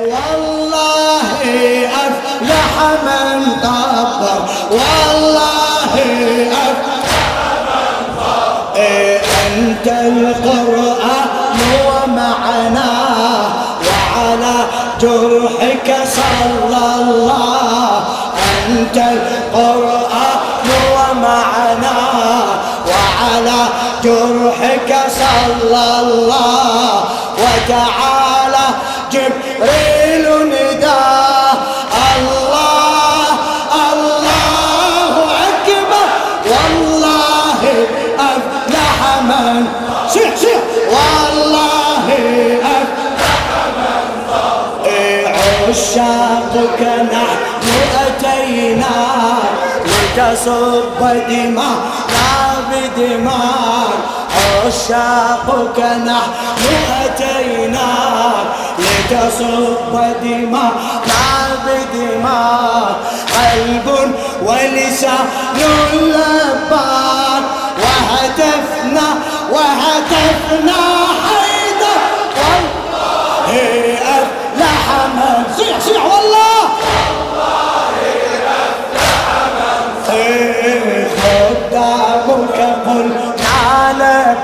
والله أفلح من طبر والله أفلح من طبر أنت القرآن ومعنا وعلى جرحك صلى الله. أنت القرآن ومعنا وعلى جرحك صلى الله. وتعالى سيح سيح والله أفلح من عشاقك نحن أتينا لتصب دماء لا بدماء. عشاقك نحن أتينا لتصب دماء لا بدماء قلب ولسان لبان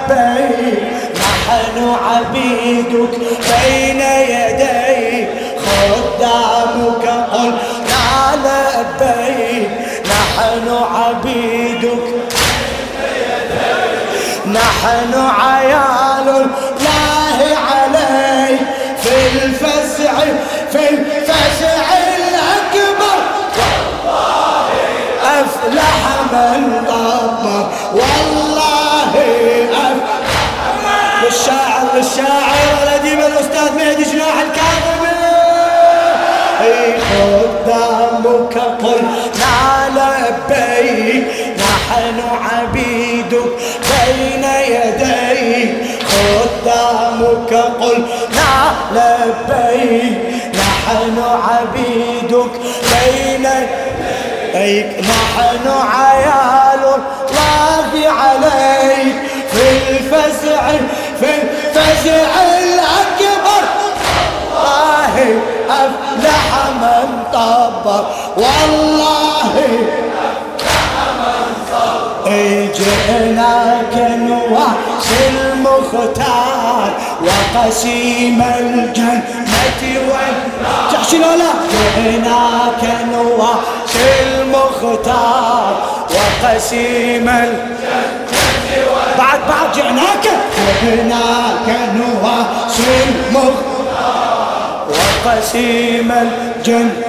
لبيك نحن عبيدك بين يديك خدامك قلنا لبيك نحن عبيدك نحن عيال الله عليك في الفزع في الفزع الأكبر أفلح من للشاعر الأديب الأستاذ مهدي جناح الكاظمي قدامك قلنا لبيك نحن عبيدك بين يديك. قدامك قلنا لبيك نحن عبيدك بين يديك. نحن عيال الله عليك في الفزع في الأكبر. والله أفلح من طبر. والله جئناك نواصي المختار. وقسيم الجنة والنار. تحشي لا جئناك نواصي المختار. وقسيم الجنة بعد بعد جئناك نواصي المختار وقسيم الجنة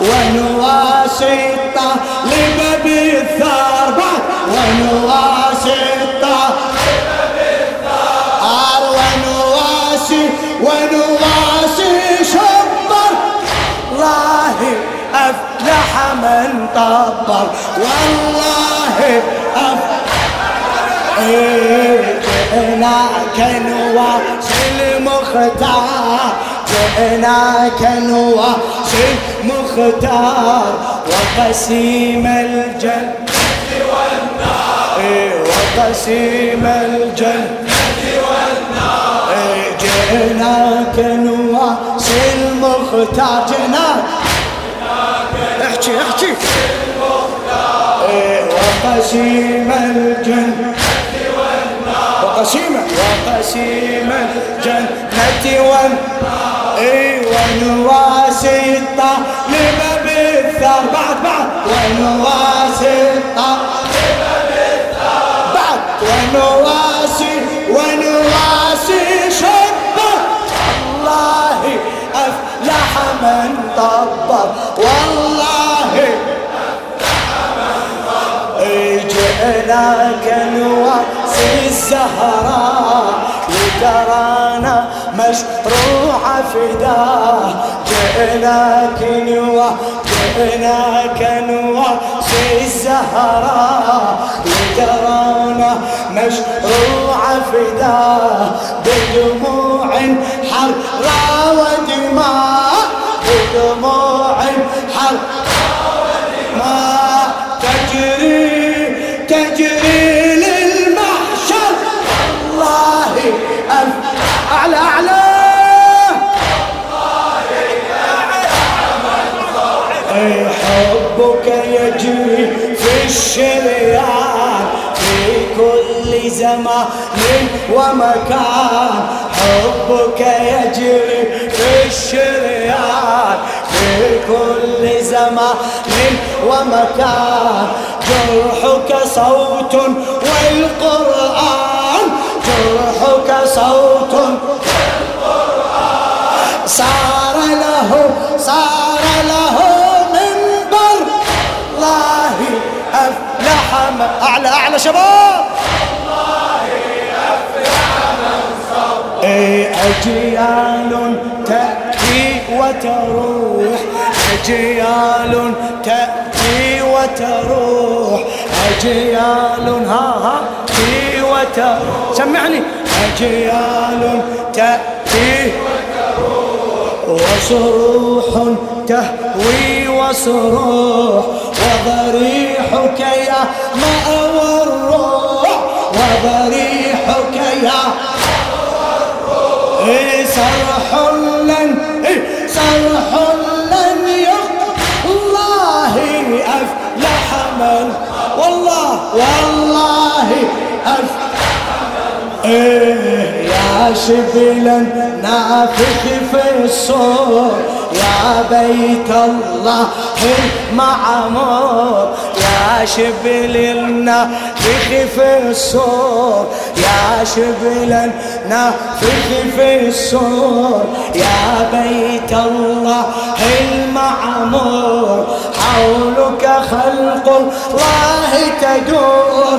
ونواسي الطالب بالثار بعد ونواسي الطالب بالثار ونواسي ونواسي شبر. الله أفلح من طبر والله أفلح جئناك نواصي المختار جئناك نواصي المختار وقسيم الجنة والنار وقسيم الجنة والنار جئناك نواصي المختار جئناك احكي احكي وقسيم الجنة وقسيمة وقسيم الجنة والنار اي ونواسي الطالب بالثار. بعد بعد. ونواسي الطالب بالثار. بعد ونواسي الزهراء لترانا مشروع فداه جئناك نوا جئناك نواسي الزهراء لترانا مشروع فداه بدموع حرة ودماء بدموع يجري في الشريان في كل زمان ومكان. حبك يجري في الشريان في كل زمان ومكان. جرحك صوت والقرآن جرحك صوت والقرآن. أعلى أعلى شباب! إيه، أجيال تأتي وتروح. أجيال تأتي وتروح. أجيال ها ها تأتي وتروح. سمعني. أجيال تأتي وصروح تهوي وصروح وضريحك يا مأوى الروح وضريحك يا صرح لن يا شبلا نافخ في الصور. يا بيت الله المعمور يا شبل النافخ في الصور. يا شبل النافخ في الصور. يا بيت الله المعمور حولك خلق الله تدور.